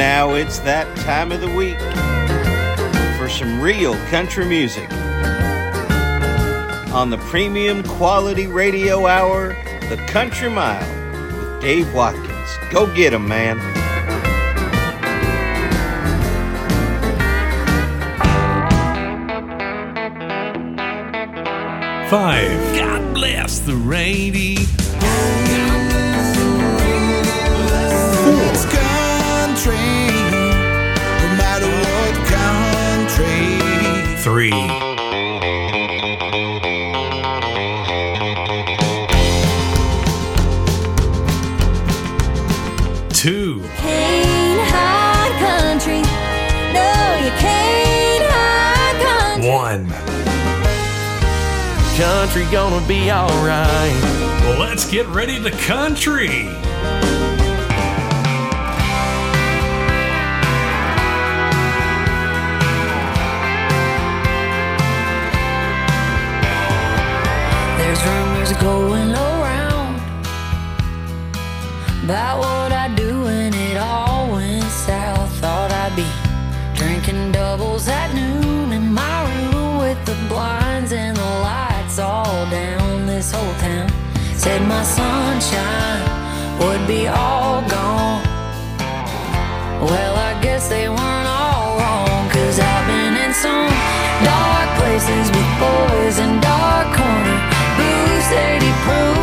now it's that time of the week for some real country music. On the premium quality radio hour, The Country Mile with Dave Watkins. Go get 'em, man. Five. God bless the radio. Three. Two. Can't hide country. No, you can't hide country. One. Country gonna be alright. Well, let's get ready to country. Going around about what I do when it all went south. Thought I'd be drinking doubles at noon in my room with the blinds and the lights all down. This whole town said my sunshine would be all gone. Well, I guess they weren't all wrong, cause I've been in some dark places with boys in 30 proof.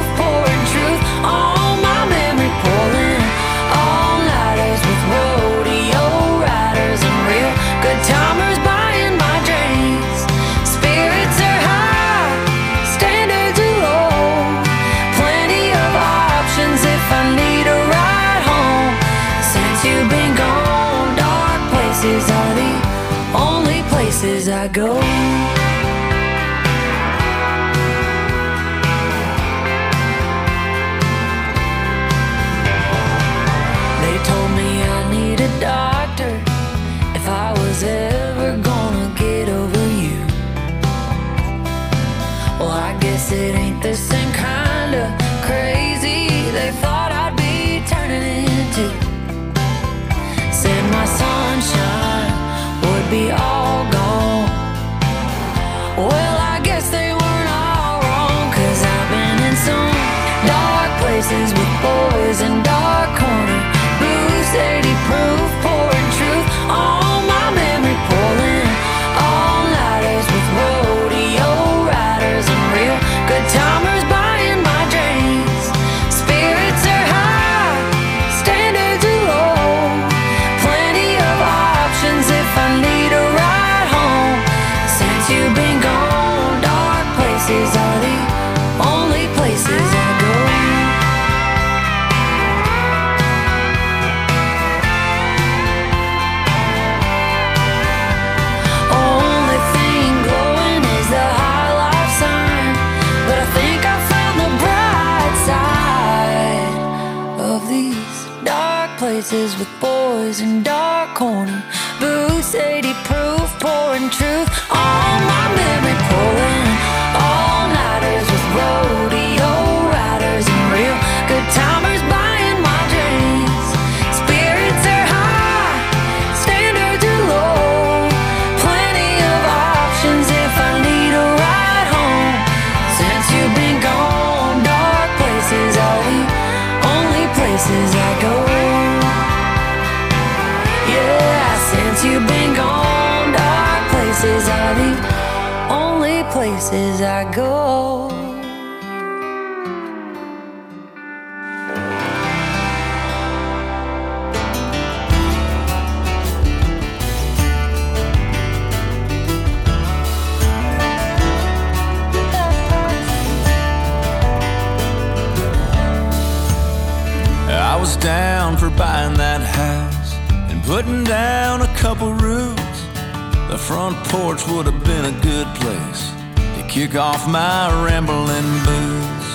Off my rambling boots.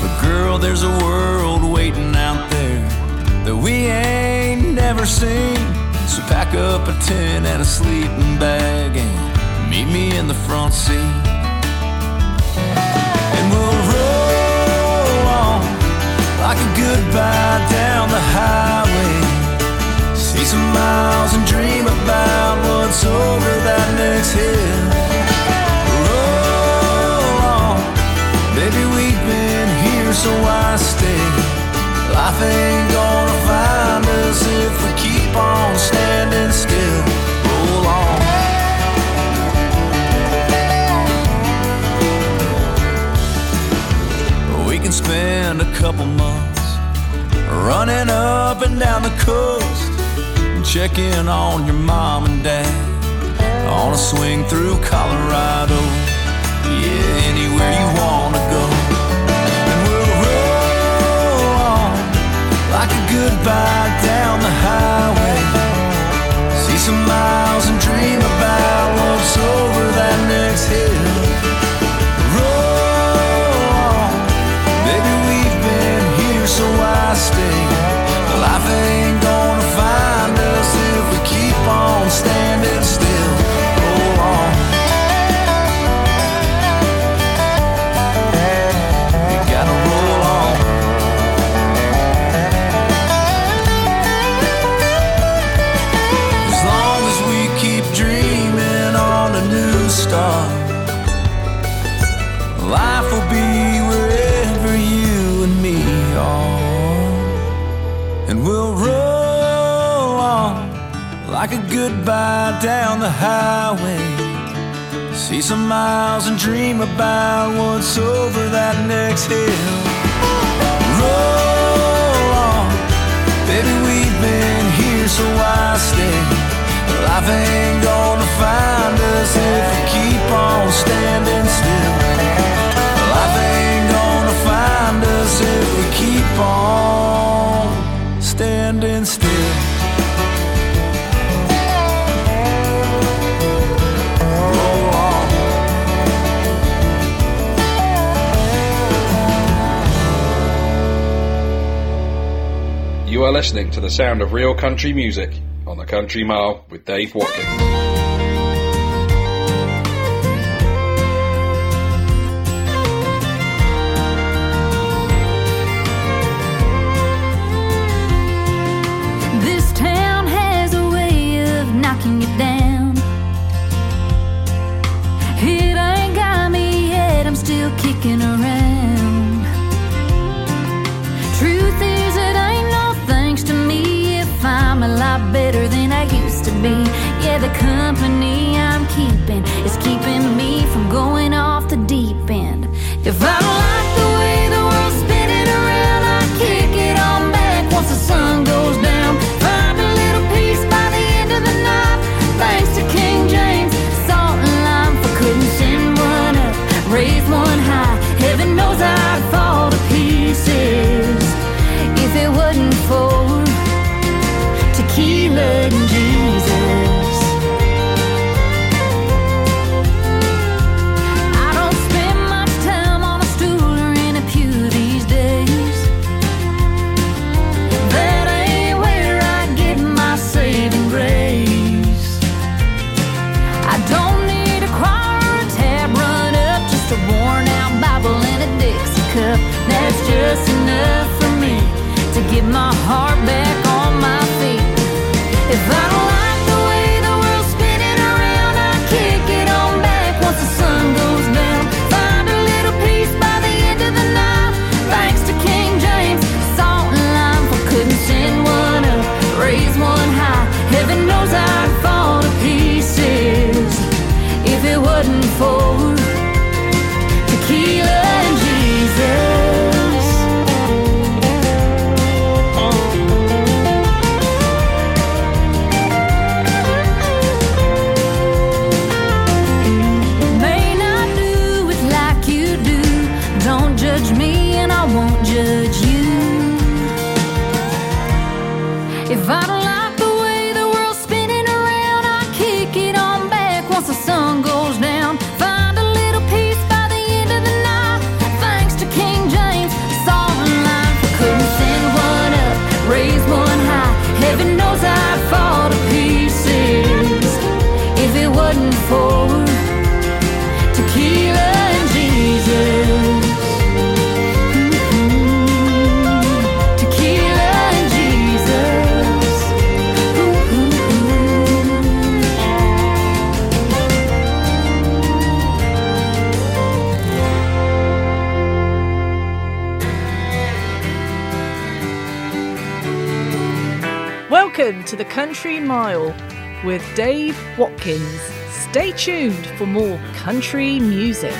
But girl, there's a world waiting out there that we ain't never seen. So pack up a tent and a sleeping bag and meet me in the front seat. And we'll roll on like a goodbye down the highway. See some miles and dream about what's over that next hill. Baby, we've been here, so I stay. Life ain't gonna find us if we keep on standing still. Roll on. We can spend a couple months running up and down the coast, and check in on your mom and dad on a swing through Colorado. Yeah, anywhere you wanna goodbye down the highway. See some miles and dream about what's over that next hill. Roll baby, we've been here, so I stay. Life ain't gonna find us if we keep on standing goodbye down the highway. See some miles and dream about what's over that next hill. Roll on, baby, we've been here, so I stay. Life ain't gonna find us if we keep on standing still. Life ain't gonna find us if we keep on standing still. You are listening to the sound of real country music on the Country Mile with Dave Watkins. Lot better than I used to be. Yeah, the company I'm keeping keeping Dave Watkins. Stay tuned for more country music.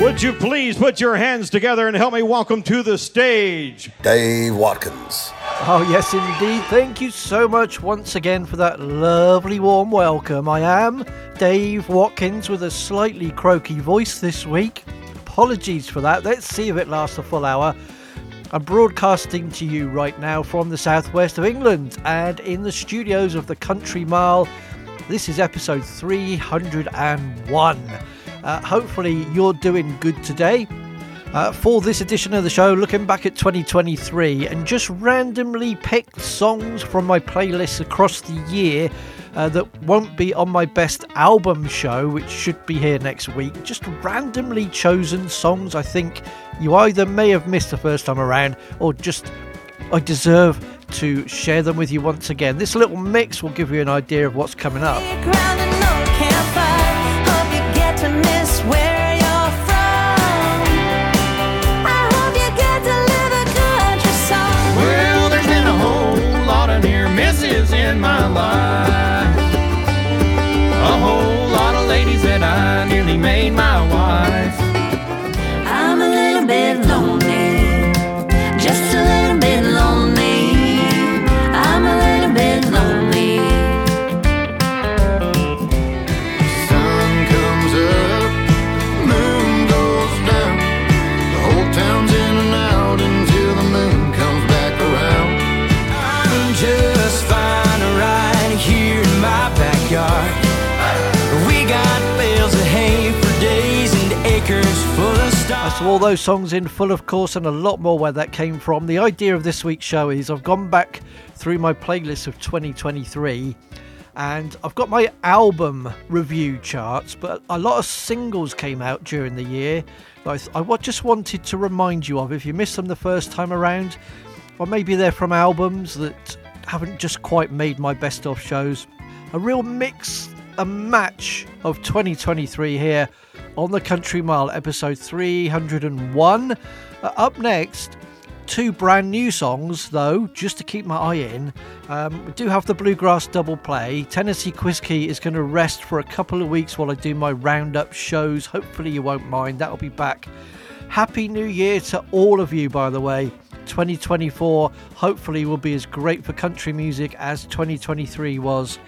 Would you please put your hands together and help me welcome to the stage Dave Watkins. Oh, yes, indeed. Thank you so much once again for that lovely warm welcome. I am Dave Watkins with a slightly croaky voice this week. Apologies for that. Let's see if it lasts a full hour. I'm broadcasting to you right now from the southwest of England and in the studios of the Country Mile. This is episode 301. Uh, hopefully, you're doing good today. Uh, for this edition of the show, looking back at 2023 and just randomly picked songs from my playlists across the year uh, that won't be on my best album show, which should be here next week. Just randomly chosen songs I think you either may have missed the first time around or just I deserve to share them with you once again. This little mix will give you an idea of what's coming up. Well, there's been a whole lot of near misses in my life. A whole lot of ladies that I nearly made my wife. So all those songs in full, of course, and a lot more where that came from. The idea of this week's show is I've gone back through my playlist of 2023 and I've got my album review charts, but a lot of singles came out during the year. I, I just wanted to remind you of if you missed them the first time around, or maybe they're from albums that haven't just quite made my best of shows. A real mix, a match of 2023 here on the Country Mile, episode 301. Uh, up next, two brand new songs, though, just to keep my eye in. Um, we do have the Bluegrass double play. Tennessee Whiskey is going to rest for a couple of weeks while I do my roundup shows. Hopefully, you won't mind. That'll be back. Happy New Year to all of you, by the way. 2024 hopefully will be as great for country music as 2023 was.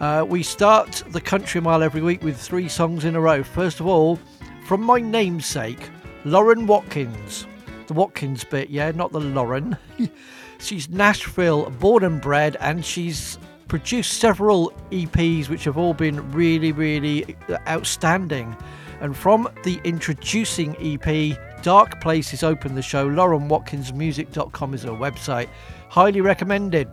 Uh, we start the Country Mile every week with three songs in a row. First of all, from my namesake, Lauren Watkins. The Watkins bit, yeah, not the Lauren. she's Nashville born and bred, and she's produced several EPs which have all been really, really outstanding. And from the introducing EP, Dark Places Open the Show, LaurenWatkinsMusic.com is her website. Highly recommended.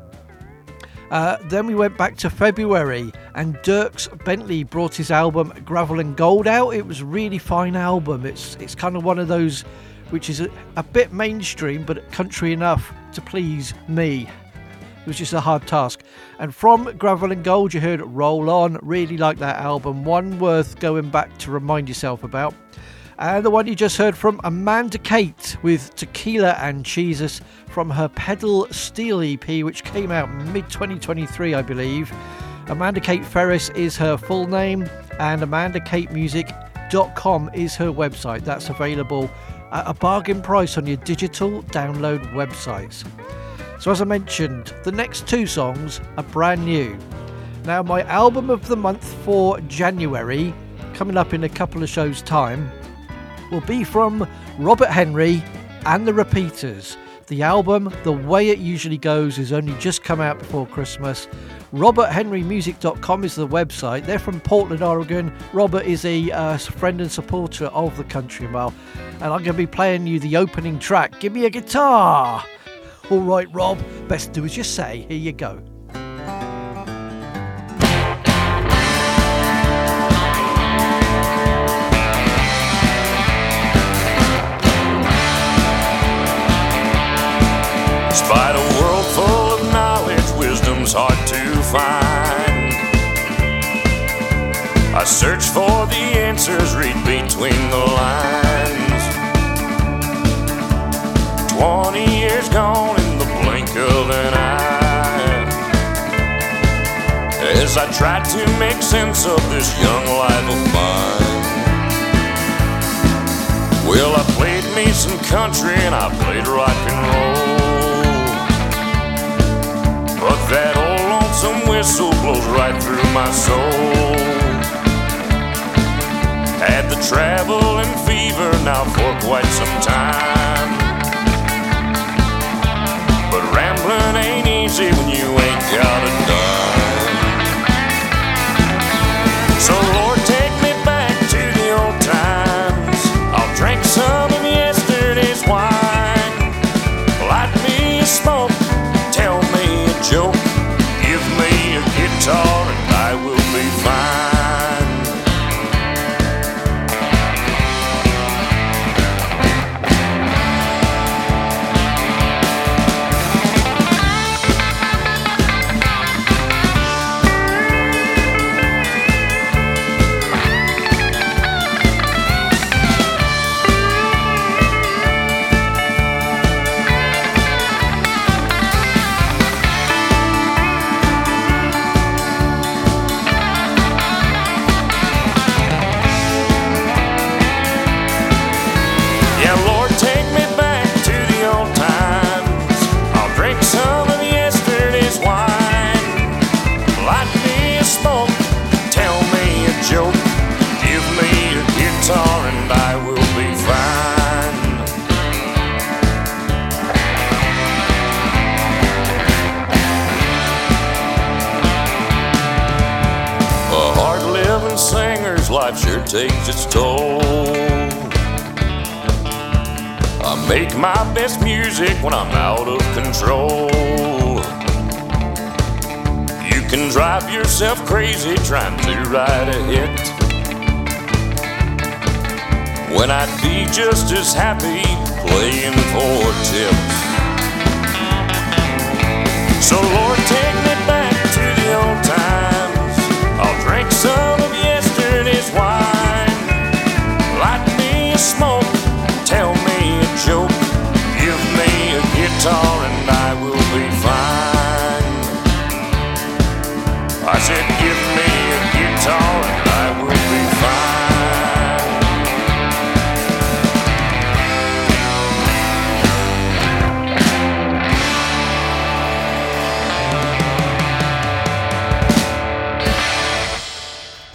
Uh, then we went back to February, and Dierks Bentley brought his album Gravel and Gold out. It was a really fine album. It's it's kind of one of those which is a, a bit mainstream, but country enough to please me. It was just a hard task. And from Gravel and Gold, you heard Roll On. Really like that album. One worth going back to remind yourself about. And the one you just heard from Amanda Kate with Tequila and Jesus from her Pedal Steel EP, which came out mid 2023, I believe. Amanda Kate Ferris is her full name, and AmandaKateMusic.com is her website. That's available at a bargain price on your digital download websites. So, as I mentioned, the next two songs are brand new. Now, my album of the month for January, coming up in a couple of shows' time, will be from Robert Henry and the Repeaters. The album, The Way It Usually Goes, has only just come out before Christmas. RobertHenryMusic.com is the website. They're from Portland, Oregon. Robert is a uh, friend and supporter of the Country Mile, and I'm going to be playing you the opening track. Give me a guitar! All right, Rob, best do as you say. Here you go. I search for the answers, read between the lines. Twenty years gone in the blink of an eye. as I try to make sense of this young life of mine. Well, I played me some country and I played rock and roll. But that old lonesome whistle blows right through my soul. Had the travel and fever now for quite some time. But rambling ain't easy when you ain't got a dime. So Lord, take me back to the old times. I'll drink some of yesterday's wine. Light me a smoke, tell me a joke, give me a guitar, takes its toll. I make my best music when I'm out of control. You can drive yourself crazy trying to write a hit. When I'd be just as happy playing for tips. So, Lord, take me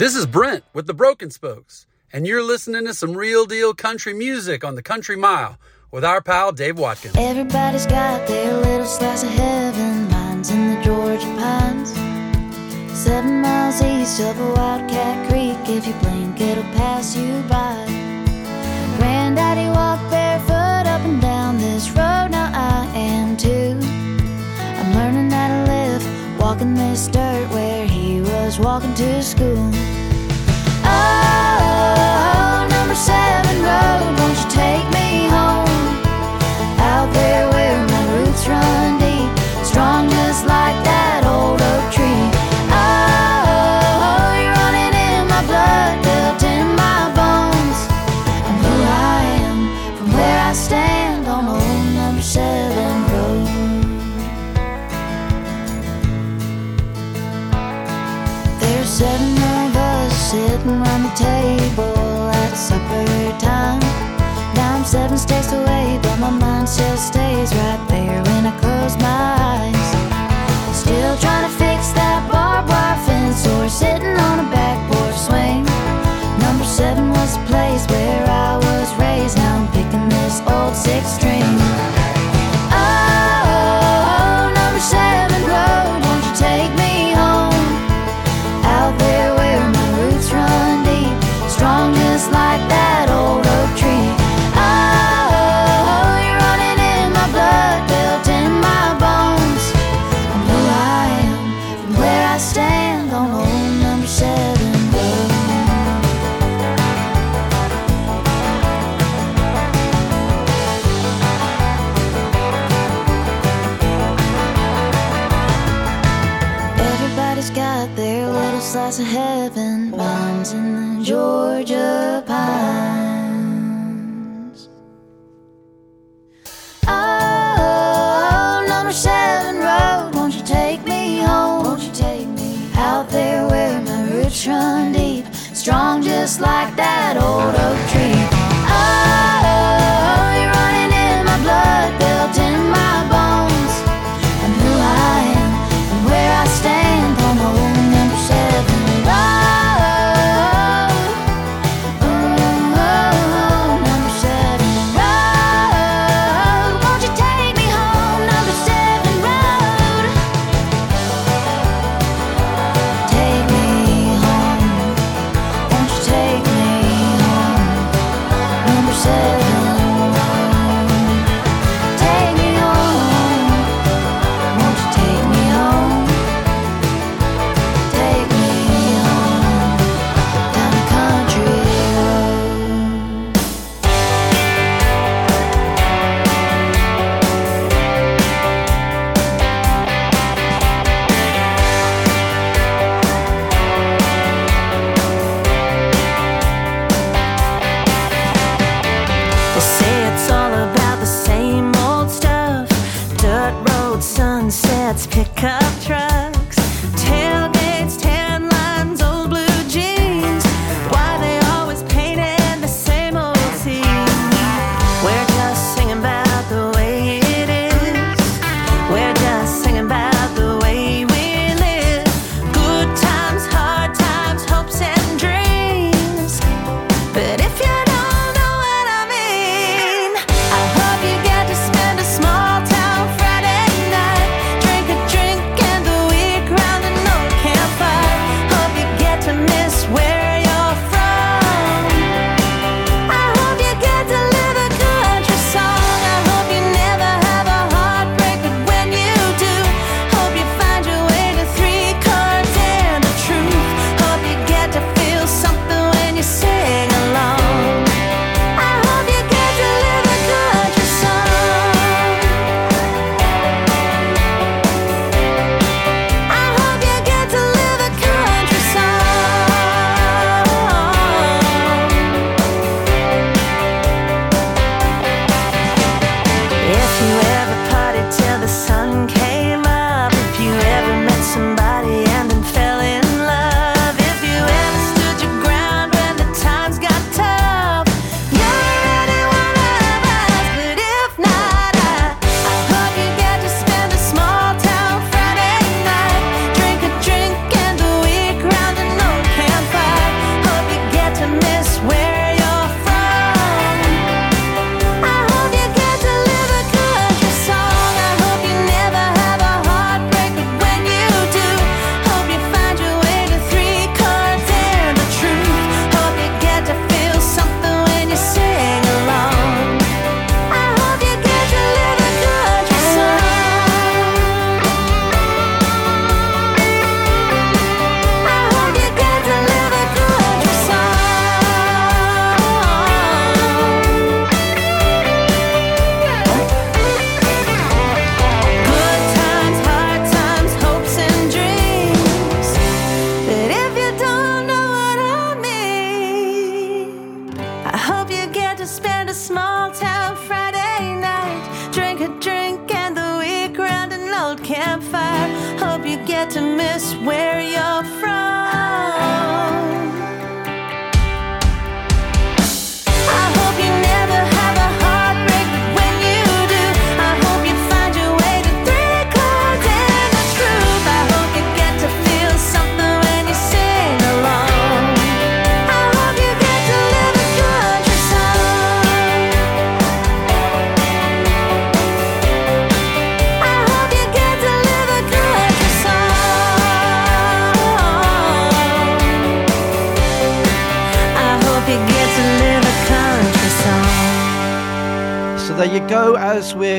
This is Brent with the Broken Spokes, and you're listening to some real deal country music on the Country Mile with our pal Dave Watkins. Everybody's got their little slice of heaven. Mine's in the Georgia pines. Seven miles east of a Wildcat Creek. If you blink, it'll pass you by. Granddaddy walked barefoot walking this dirt where he was walking to school. My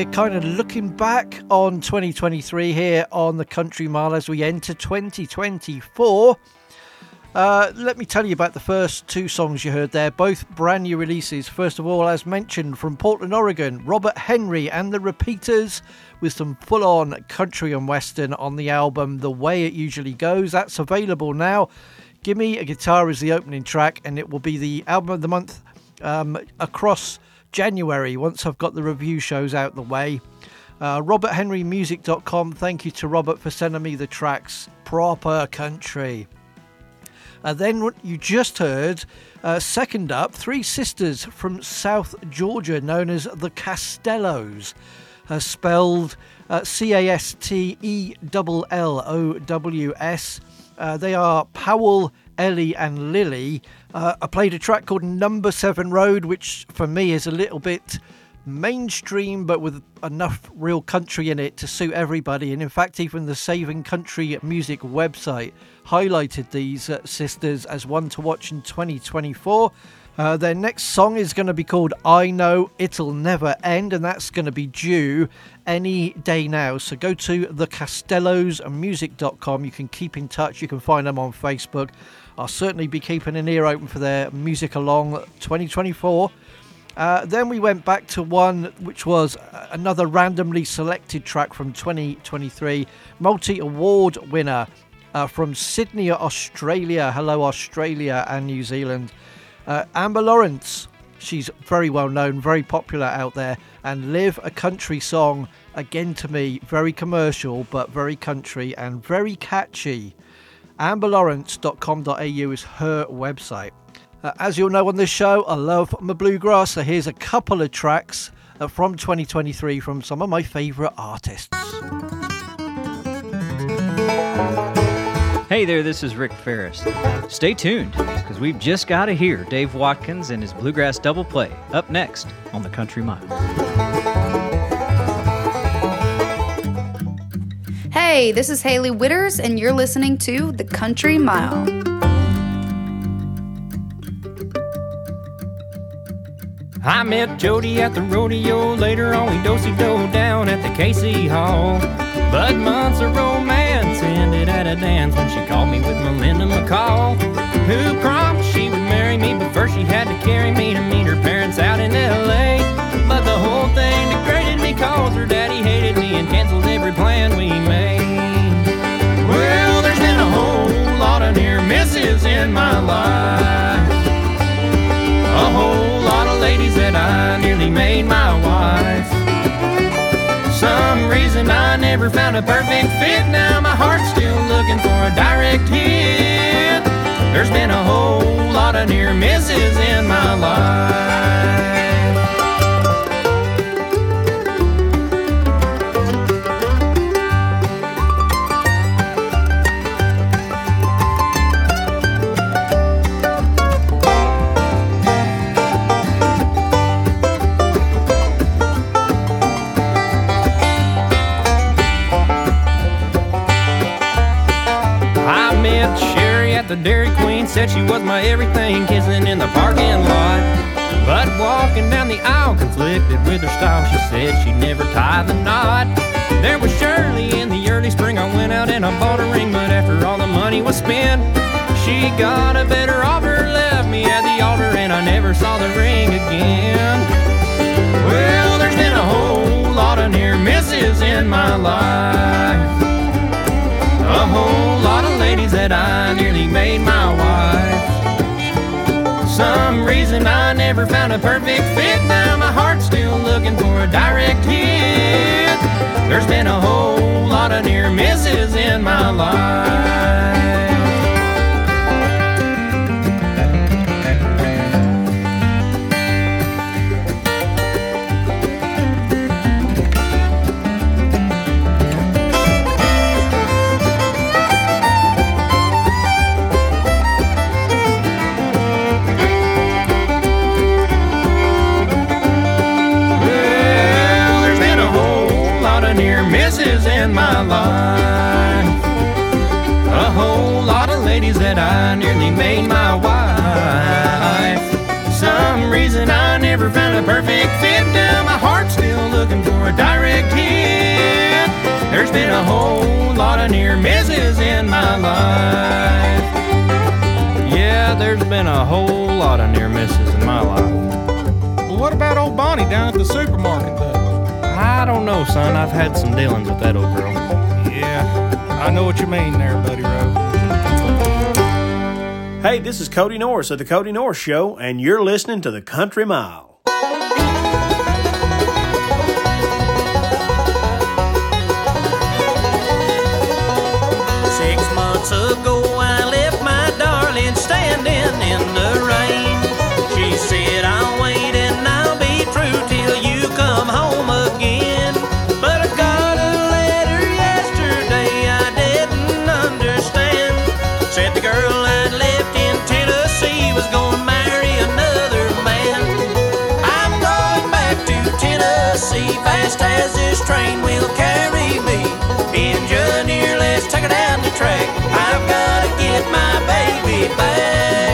we're kind of looking back on 2023 here on the Country Mile as we enter 2024. Uh, let me tell you about the first two songs you heard there, both brand new releases. First of all, as mentioned, from Portland, Oregon, Robert Henry and the Repeaters with some full on country and western on the album The Way It Usually Goes. That's available now. Gimme a Guitar is the opening track, and it will be the album of the month um, across January once I've got the review shows out the way. Uh, RobertHenryMusic.com. Thank you to Robert for sending me the tracks. Proper country. And then you just heard, uh, second up, three sisters from South Georgia known as the Castellows, uh, spelled C-A-S-T-E-W-L-O-W-S. C A S T E L L O W S. Uh, they are Powell, Ellie, and Lily, uh, I played a track called Number Seven Road, which for me is a little bit mainstream but with enough real country in it to suit everybody. And in fact, even the Saving Country Music website highlighted these uh, sisters as one to watch in 2024. Uh, their next song is going to be called I Know It'll Never End, and that's going to be due any day now. So go to thecastellowsmusic.com. You can keep in touch, you can find them on Facebook. I'll certainly be keeping an ear open for their music along 2024. Uh, then we went back to one which was another randomly selected track from 2023, multi award winner uh, from Sydney, Australia. Hello, Australia and New Zealand. Uh, Amber Lawrence. She's very well known, very popular out there, and Live a Country Song, again to me, very commercial, but very country and very catchy. AmberLawrence.com.au is her website. Uh, as you'll know on this show, I love my bluegrass, so here's a couple of tracks uh, from 2023 from some of my favourite artists. Hey there, this is Rick Faris. Stay tuned, because we've just got to hear Dave Watkins and his Bluegrass Double Play up next on the Country Mile. Hey, this is Hailey Whitters, and you're listening to The Country Mile. I met Jody at the rodeo. Later on, we dosey do down at the KC Hall. But months of romance ended at a dance when she called me with Melinda McCall, who promised she would marry me, but first she had to carry me to meet her parents out in LA. But the whole thing degraded me cause her daddy hated me and canceled every plan we made. Well, there's been a whole lot of near misses in my life. A whole lot of ladies that I nearly made my wife. Some reason I never found a perfect fit. Now my heart's still looking for a direct hit. There's been a whole lot of near misses in my life. Said she was my everything, kissing in the parking lot. But walking down the aisle conflicted with her style. She said she'd never tie the knot. There was Shirley in the early spring. I went out and I bought a ring, but after all the money was spent, she got a better offer, left me at the altar, and I never saw the ring again. Well, there's been a whole lot of near misses in my life. Whole lot of ladies that I nearly made my wife. Some reason I never found a perfect fit. Now my heart's still looking for a direct hit. There's been a whole lot of near misses in my life. In my life. A whole lot of ladies that I nearly made my wife. Some reason I never found a perfect fit. Now my heart's still looking for a direct hit. There's been a whole lot of near misses in my life. Yeah, there's been a whole lot of near misses in my life. Well, what about old Bonnie down at the supermarket, though? I don't know, son. I've had some dealings with that old girl. Yeah, I know what you mean there, Buddy Rowe. Hey, this is Kody Norris of The Kody Norris Show, and you're listening to The Country Mile. Six months ago, baby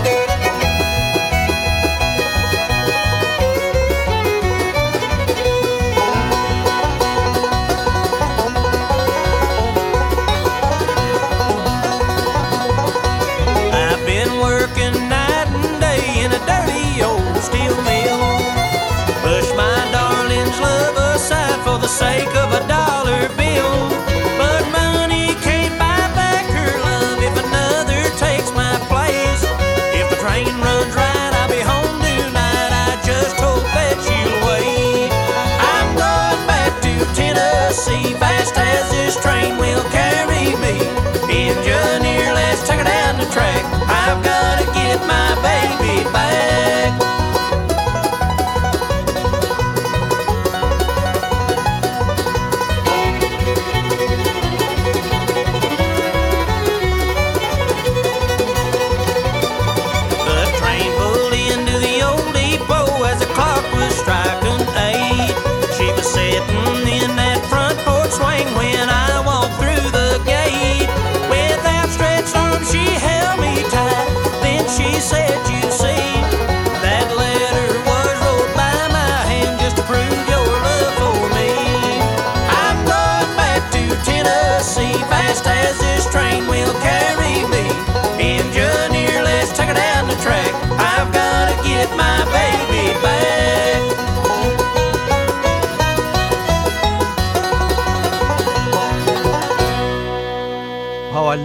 my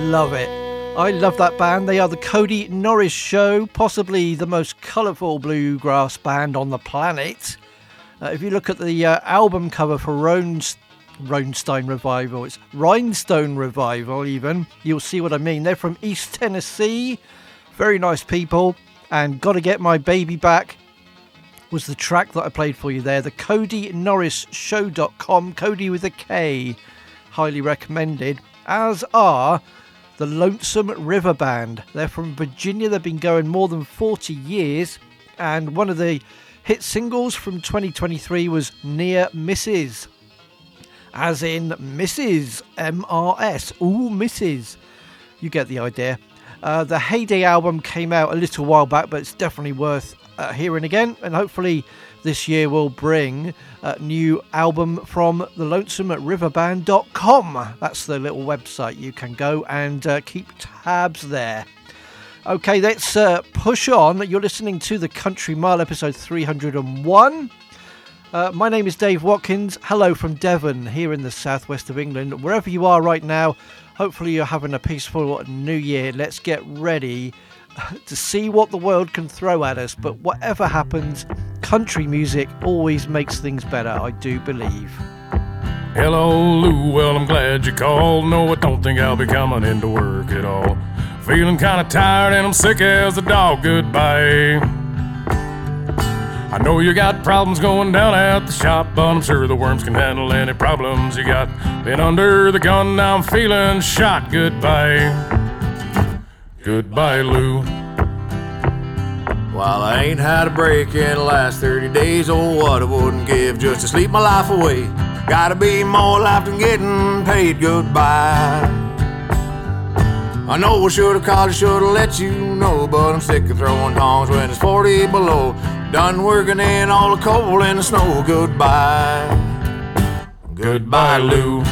love it. I love that band. They are the Kody Norris Show, possibly the most colourful bluegrass band on the planet. Uh, if you look at the uh, album cover for Rones, Ronstein Revival, it's Rhinestone Revival, even, you'll see what I mean. They're from East Tennessee. Very nice people. And Gotta Get My Baby Back was the track that I played for you there. The Kody Norris Show.com, Kody with a K. Highly recommended. As are the Lonesome River Band. They're from Virginia. They've been going more than 40 years. And one of the hit singles from 2023 was Near Misses. As in Mrs. MRS. Ooh, Mrs. You get the idea. Uh, the Heyday album came out a little while back, but it's definitely worth uh, hearing again. And hopefully, this year will bring a new album from the Lonesome Riverband.com. That's the little website you can go and uh, keep tabs there. Okay, let's uh, push on. You're listening to the Country Mile episode 301. Uh, my name is Dave Watkins. Hello from Devon, here in the southwest of England. Wherever you are right now, hopefully you're having a peaceful new year. Let's get ready to see what the world can throw at us. But whatever happens, country music always makes things better, I do believe. Hello, Lou. Well, I'm glad you called. No, I don't think I'll be coming into work at all. Feeling kind of tired and I'm sick as a dog. Goodbye. I know you got problems going down at the shop, but I'm sure the worms can handle any problems you got. Been under the gun, now I'm feeling shot. Goodbye. Goodbye, Lou. While I ain't had a break in the last 30 days, oh, what I wouldn't give just to sleep my life away. Gotta be more life than getting paid goodbye. I know I should've called, I should've let you know, but I'm sick of throwing tongs when it's 40 below. Done working in all the cold and the snow. Goodbye. Goodbye, Lou.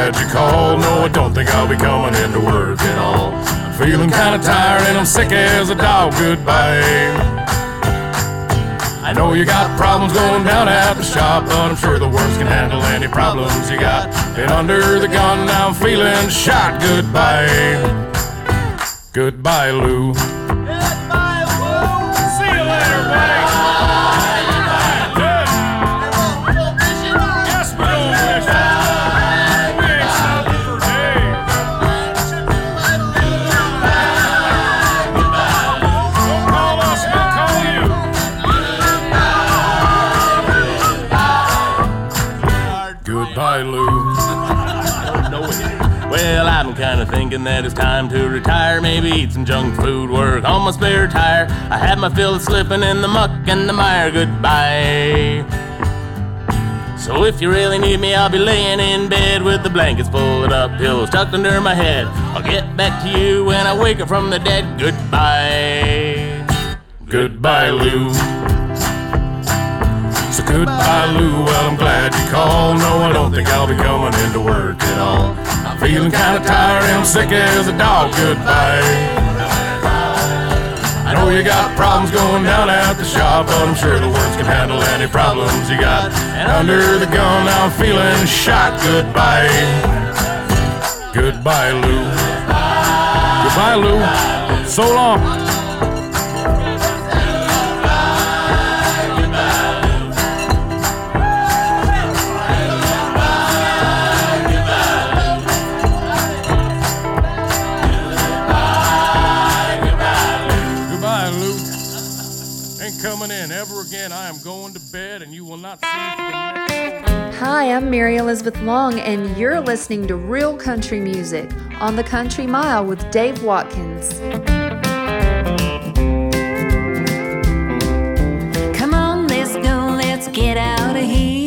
Called. No, I don't think I'll be coming into work at all. Feeling kind of tired and I'm sick as a dog. Goodbye. I know you got problems going down at the shop, but I'm sure the worms can handle any problems you got. Been under the gun, now I'm feeling shot. Goodbye. Goodbye, Lou. Goodbye, Lou. Well, I'm kinda thinking that it's time to retire. Maybe eat some junk food, work on my spare tire. I had my fill of slipping in the muck and the mire. Goodbye. So if you really need me, I'll be laying in bed with the blankets folded up, pillows tucked under my head. I'll get back to you when I wake up from the dead. Goodbye. Goodbye, Lou. So goodbye, Lou. Well, I'm glad you called. No, I don't think I'll be coming into work at all. I'm feeling kinda tired and sick as a dog. Goodbye. I know you got problems going down at the shop, but I'm sure the words can handle any problems you got. And under the gun, I'm feeling shot. Goodbye. Goodbye, Lou. Goodbye, Lou. So long. Hi, I'm Mary Elizabeth Long, and you're listening to Real Country Music on the Country Mile with Dave Watkins. Come on, let's go, let's get out of here.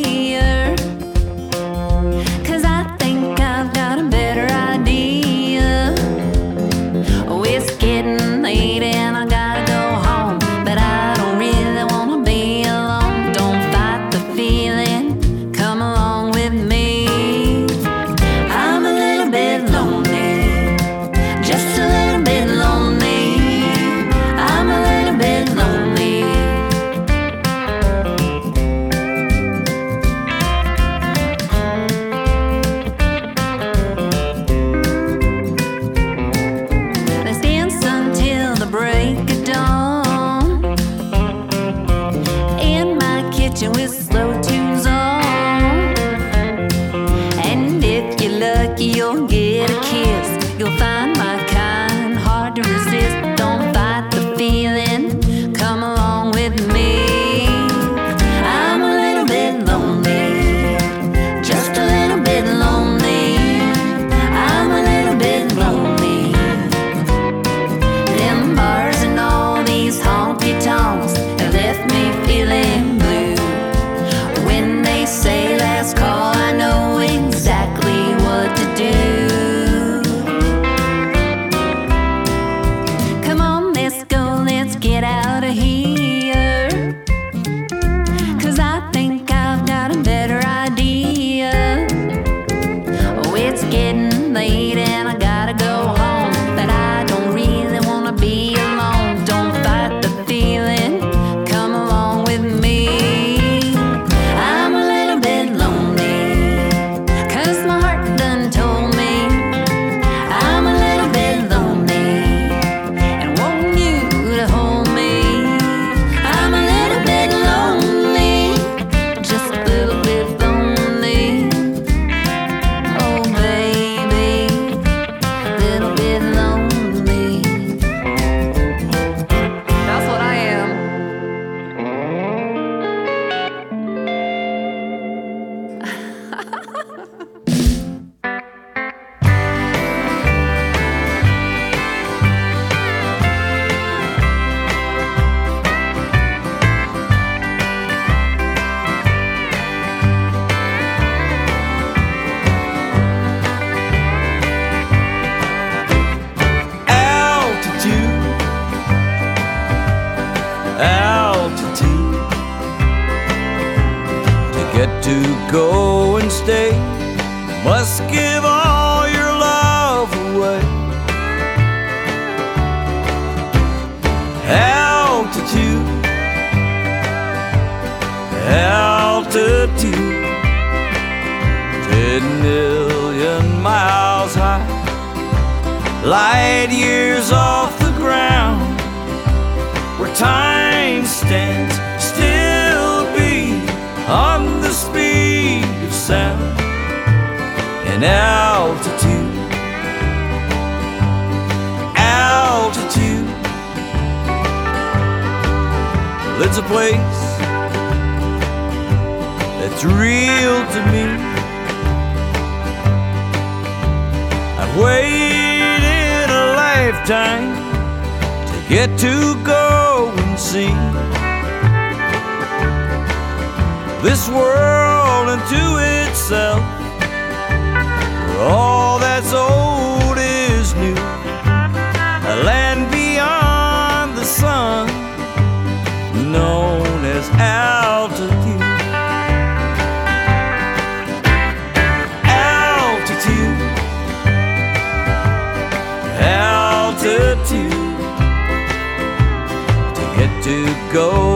Go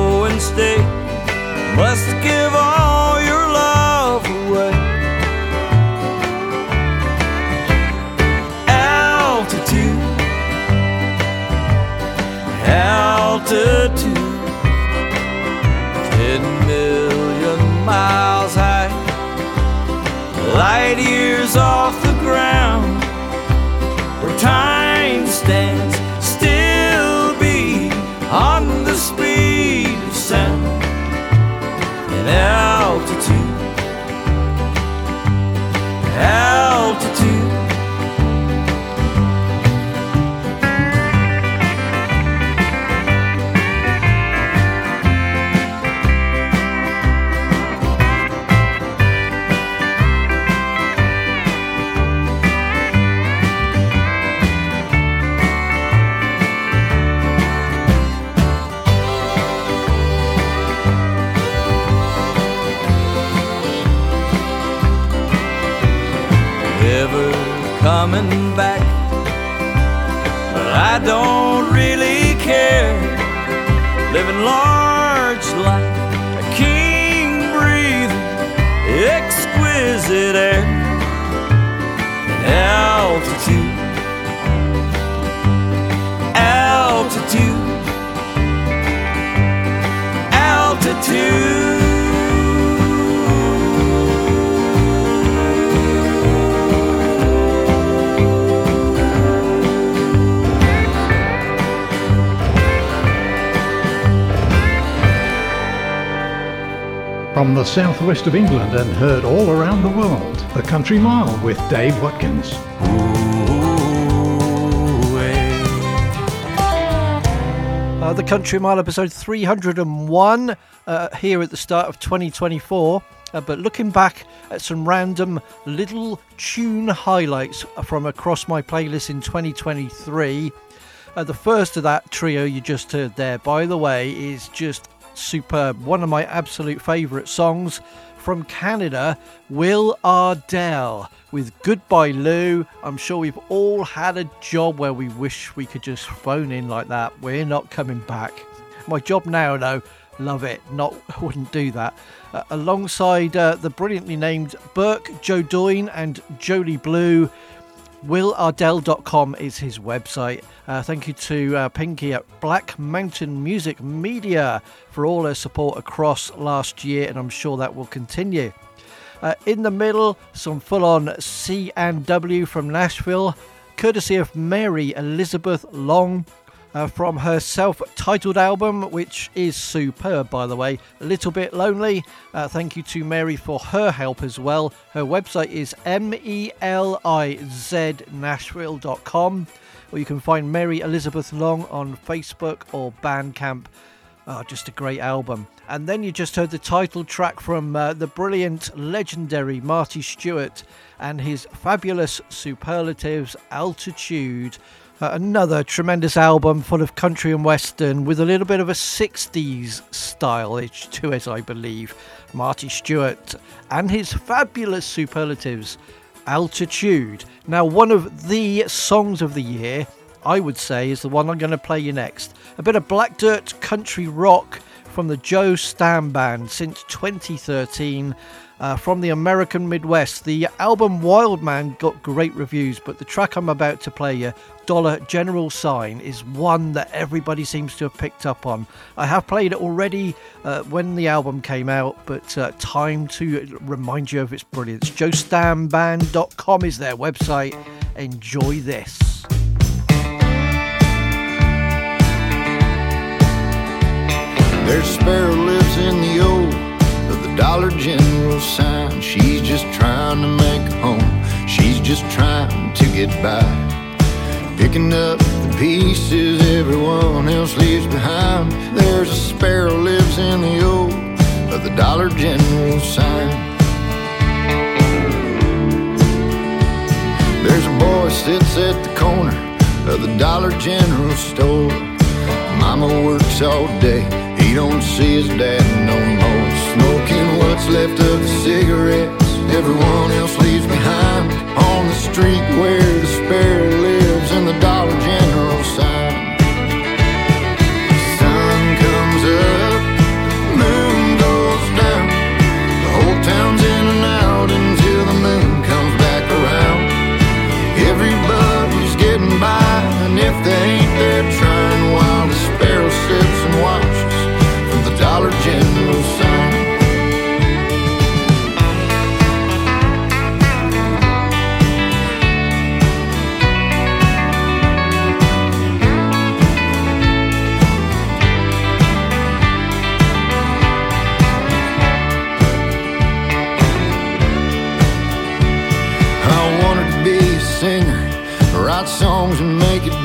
exquisite From the southwest of England and heard all around the world, The Country Mile with Dave Watkins. Uh, the Country Mile episode 301 uh, here at the start of 2024. Uh, but looking back at some random little tune highlights from across my playlist in 2023. Uh, the first of that trio you just heard there, by the way, is just superb. One of my absolute favourite songs from Canada, Will Ardell with Goodbye Lou. I'm sure we've all had a job where we wish we could just phone in like that. We're not coming back. My job now, though, love it. Not wouldn't do that. Uh, alongside uh, the brilliantly named Burke, Joe Doyne, and Jolie Blue. WillArdell.com is his website. Uh, thank you to uh, Pinky at Black Mountain Music Media for all her support across last year, and I'm sure that will continue. Uh, in the middle, some full on C and W from Nashville, courtesy of Mary Elizabeth Long. Uh, from her self titled album, which is superb, by the way. A little bit lonely. Uh, thank you to Mary for her help as well. Her website is M E L I Z Nashville.com, or you can find Mary Elizabeth Long on Facebook or Bandcamp. Oh, just a great album. And then you just heard the title track from uh, the brilliant, legendary Marty Stuart and his fabulous superlatives Altitude. Uh, another tremendous album full of country and western with a little bit of a 60s style to it, I believe. Marty Stuart and his fabulous superlatives Altitude. Now, one of the songs of the year, I would say, is the one I'm going to play you next. A bit of black dirt country rock from the Joe Stamm Band since 2013. Uh, from the American Midwest. The album Wild Man got great reviews, but the track I'm about to play you, Dollar General Sign, is one that everybody seems to have picked up on. I have played it already uh, when the album came out, but uh, time to remind you of its brilliance. JoeStammBand.com is their website. Enjoy this. There's a sparrow lives in the old Dollar General sign. She's just trying to make a home. She's just trying to get by. Picking up the pieces everyone else leaves behind. There's a sparrow lives in the old of the Dollar General sign. There's a boy sits at the corner of the Dollar General store. Mama works all day, he don't see his dad no more. What's left of the cigarettes everyone else leaves behind. On the street where the sparrow lives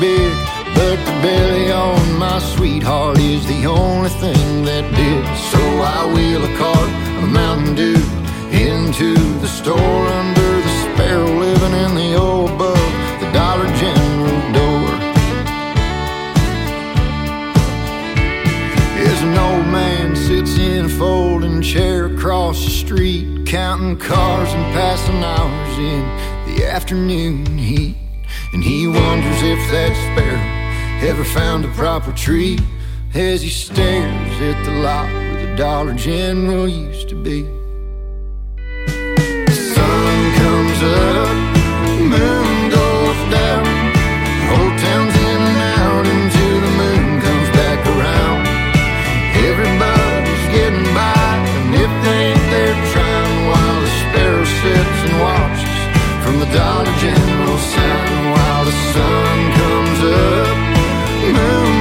big. But the belly on my sweetheart is the only thing that did. So I wheel a cart of Mountain Dew into the store under the sparrow living in the old above the Dollar General door. As an old man sits in a folding chair across the street, counting cars and passing hours in the afternoon heat. And he wonders if that sparrow ever found a proper tree as he stares at the lot where the Dollar General used to be. Sun comes up, moon goes down. Town's out until the moon comes back around. Everybody's getting by, and if they trying while the sparrow sits and watches from the Dollar General sign sun comes up,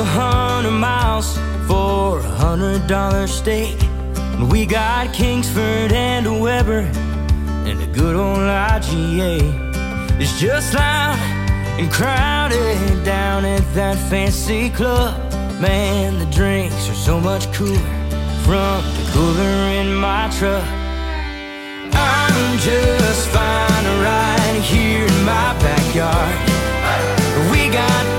a hundred miles for a hundred dollar steak? When we got Kingsford and a Weber and a good old IGA. It's just loud and crowded down at that fancy club. Man, the drinks are so much cooler from the cooler in my truck. I'm just fine right here in my backyard. We got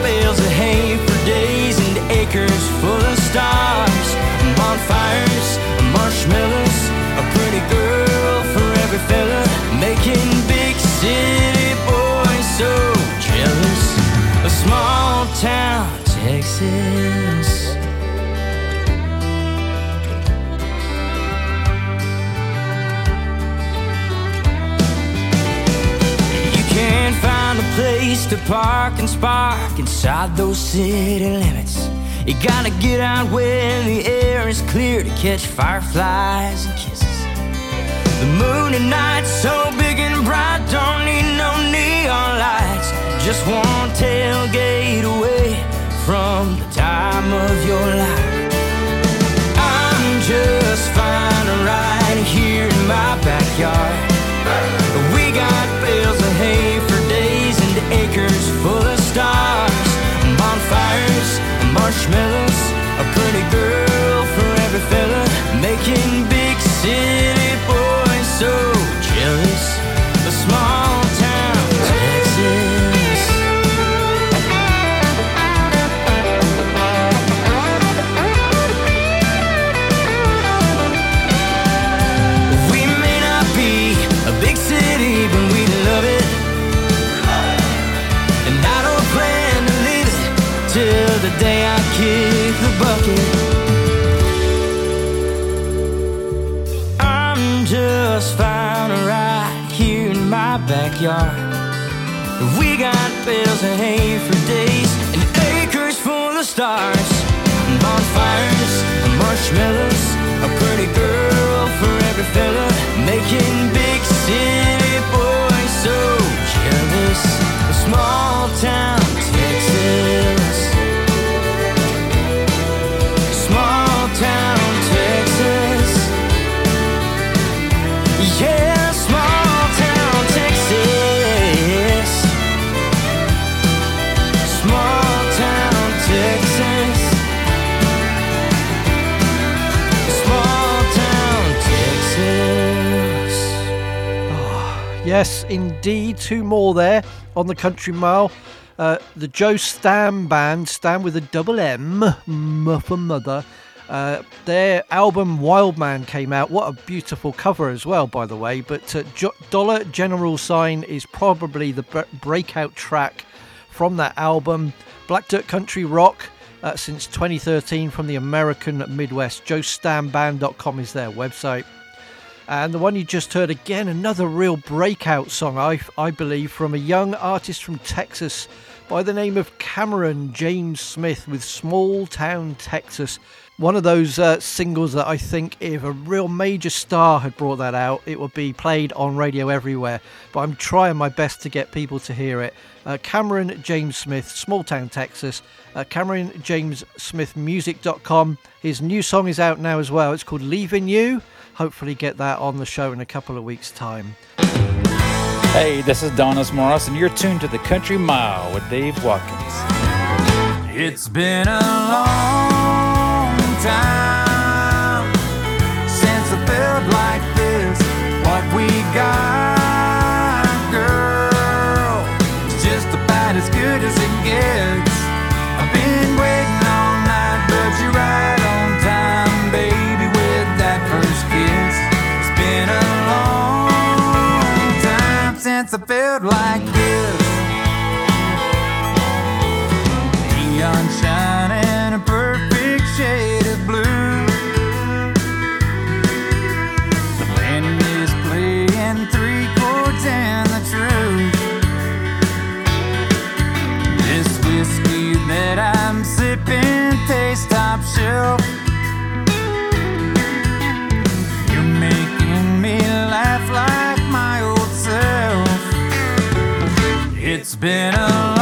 acres full of stars, bonfires, marshmallows, a pretty girl for every fella, making big city boys so jealous. A small town Texas. You can't find a place to park and spark inside those city limits. You gotta get out when the air is clear to catch fireflies and kisses. The moon at night so big and bright, don't need no neon lights. Just one tailgate away from the time of your life. I'm just fine right here in my backyard. We got bales of hay for days and acres full of stars, bonfires, marshmallows, a pretty girl for every fella, making big city boys so jealous. A small Indeed. Two more there on the Country Mile. Uh, the Joe Stamm Band, Stamm with a double M, M for mother. Uh, their album Wild Man came out. What a beautiful cover as well, by the way. But uh, jo- Dollar General Sign is probably the br- breakout track from that album. Black Dirt Country Rock uh, since 2013 from the American Midwest. JoeStammBand.com is their website. And the one you just heard again, another real breakout song, I, I believe, from a young artist from Texas by the name of Cameron James Smith with Small Town Texas. One of those uh, singles that I think if a real major star had brought that out, it would be played on radio everywhere. But I'm trying my best to get people to hear it. Uh, Cameron James Smith, Small Town Texas. Uh, Cameron James Smith Music.com. His new song is out now as well. It's called Leaving You. Hopefully, get that on the show in a couple of weeks' time. Hey, this is Donice Morace, and you're tuned to the Country Mile with Dave Watkins. It's been a long time been a long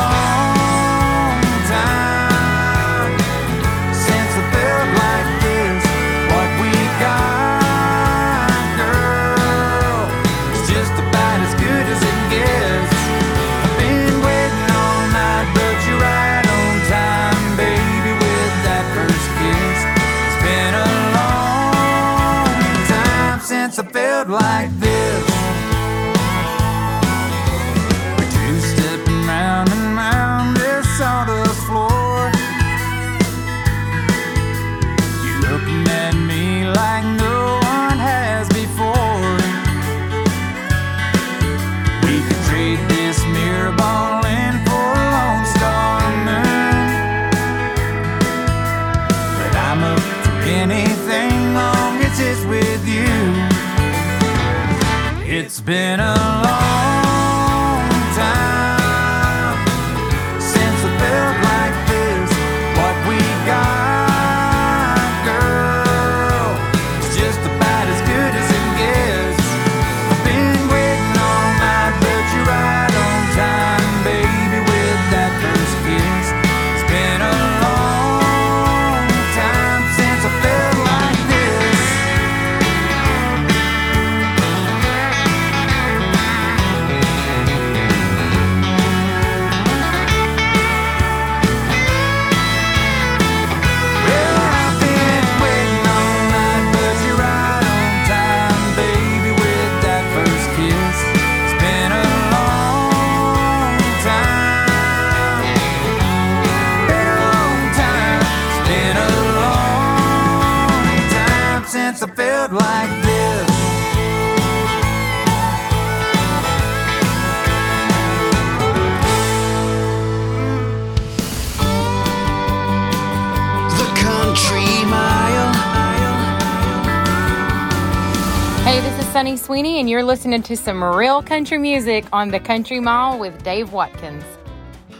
you're listening to some real country music on the Country Mile with Dave Watkins.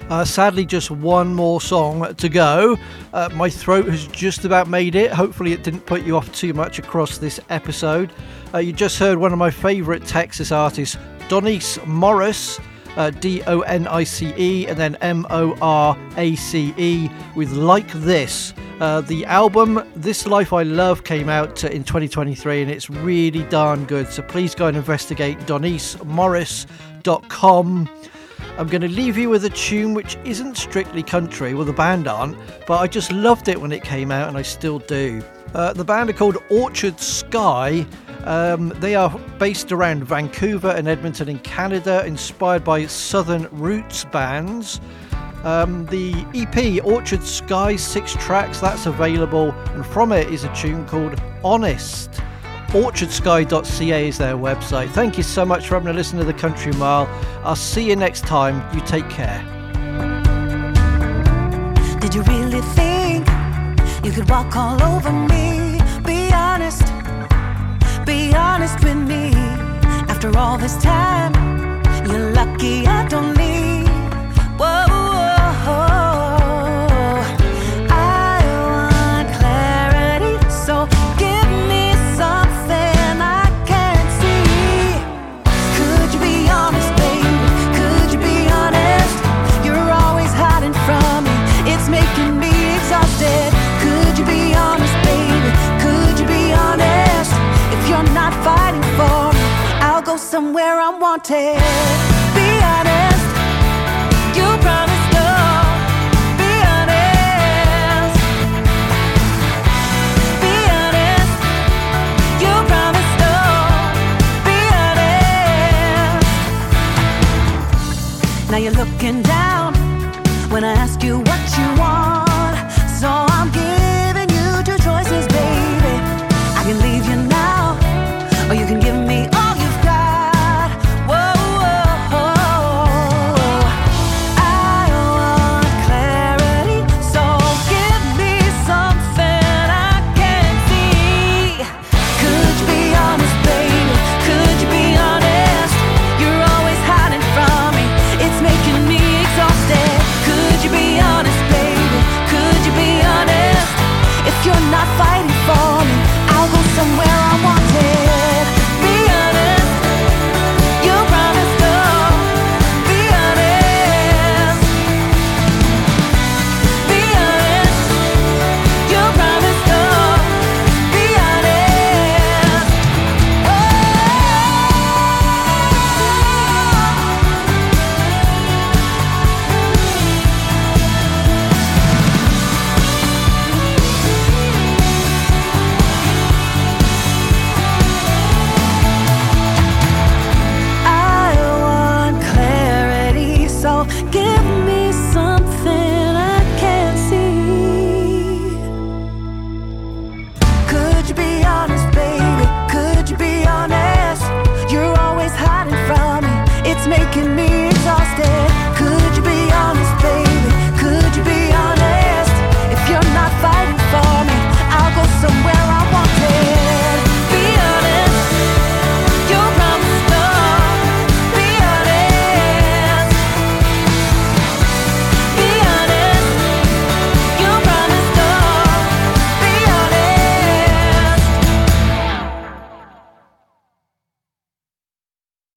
Uh, sadly, just one more song to go. Uh, my throat has just about made it. Hopefully, it didn't put you off too much across this episode. Uh, you just heard one of my favourite Texas artists, Donice Morace. Uh, D O N I C E and then M O R A C E with Like This. Uh, the album This Life I Love came out uh, in 2023 and it's really darn good. So please go and investigate DoniceMorace.com. I'm going to leave you with a tune which isn't strictly country, well, the band aren't, but I just loved it when it came out and I still do. Uh, the band are called Orchard Sky. Um, they are based around Vancouver and Edmonton in Canada, inspired by Southern roots bands. Um, the EP Orchard Sky, six tracks, that's available, and from it is a tune called Honest. OrchardSky.ca is their website. Thank you so much for having a listen to the Country Mile. I'll see you next time. You take care. Did you really think you could walk all over me? Be honest, be honest with me. After all this time, you're lucky I don't leave. Wanted. Be honest. You promised no. Be honest. Be honest. You promised no. Be honest. Now you're looking down